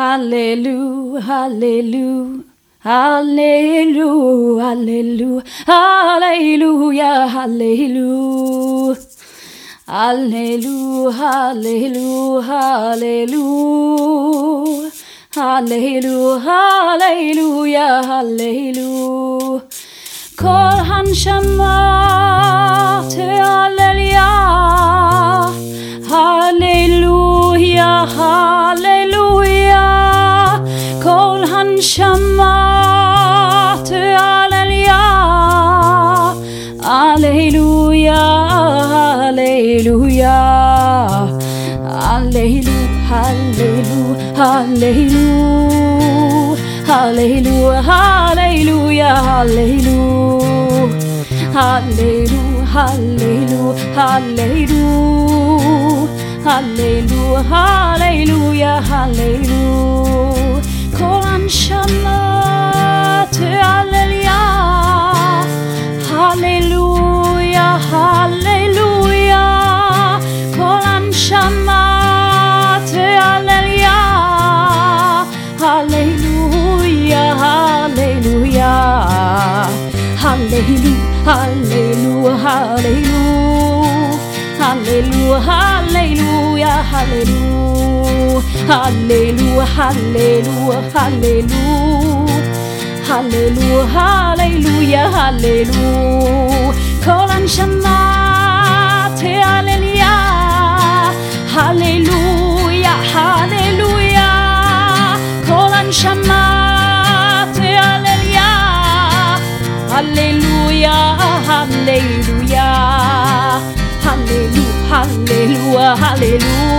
Hallelujah, hallelujah. Hallelujah, hallelujah, hallelujah, hallelujah. Hallelujah, hallelujah, hallelujah. Hallelujah, hallelujah, hallelujah. Kol han שמעת הללויה, הללויה, הללויה, הללו, הללו, הללו, הללו, הללויה, הללו, הללו, הללו, הללו, הללו, הללויה, הללו. כל הנשמה תהלליה, הללויה, הללויה. כל הנשמה תהלליה, הללויה, הללויה. Hallelujah, hallelujah, hallelujah, hallelujah, hallelujah, hallelujah, hallelujah, hallelujah, hallelujah, hallelujah, hallelujah. כל הנשמה תהלליה, הללויה, הללויה. כל הנשמה תהלליה, הללויה, הללויה. הללויה, הללויה, הללויה,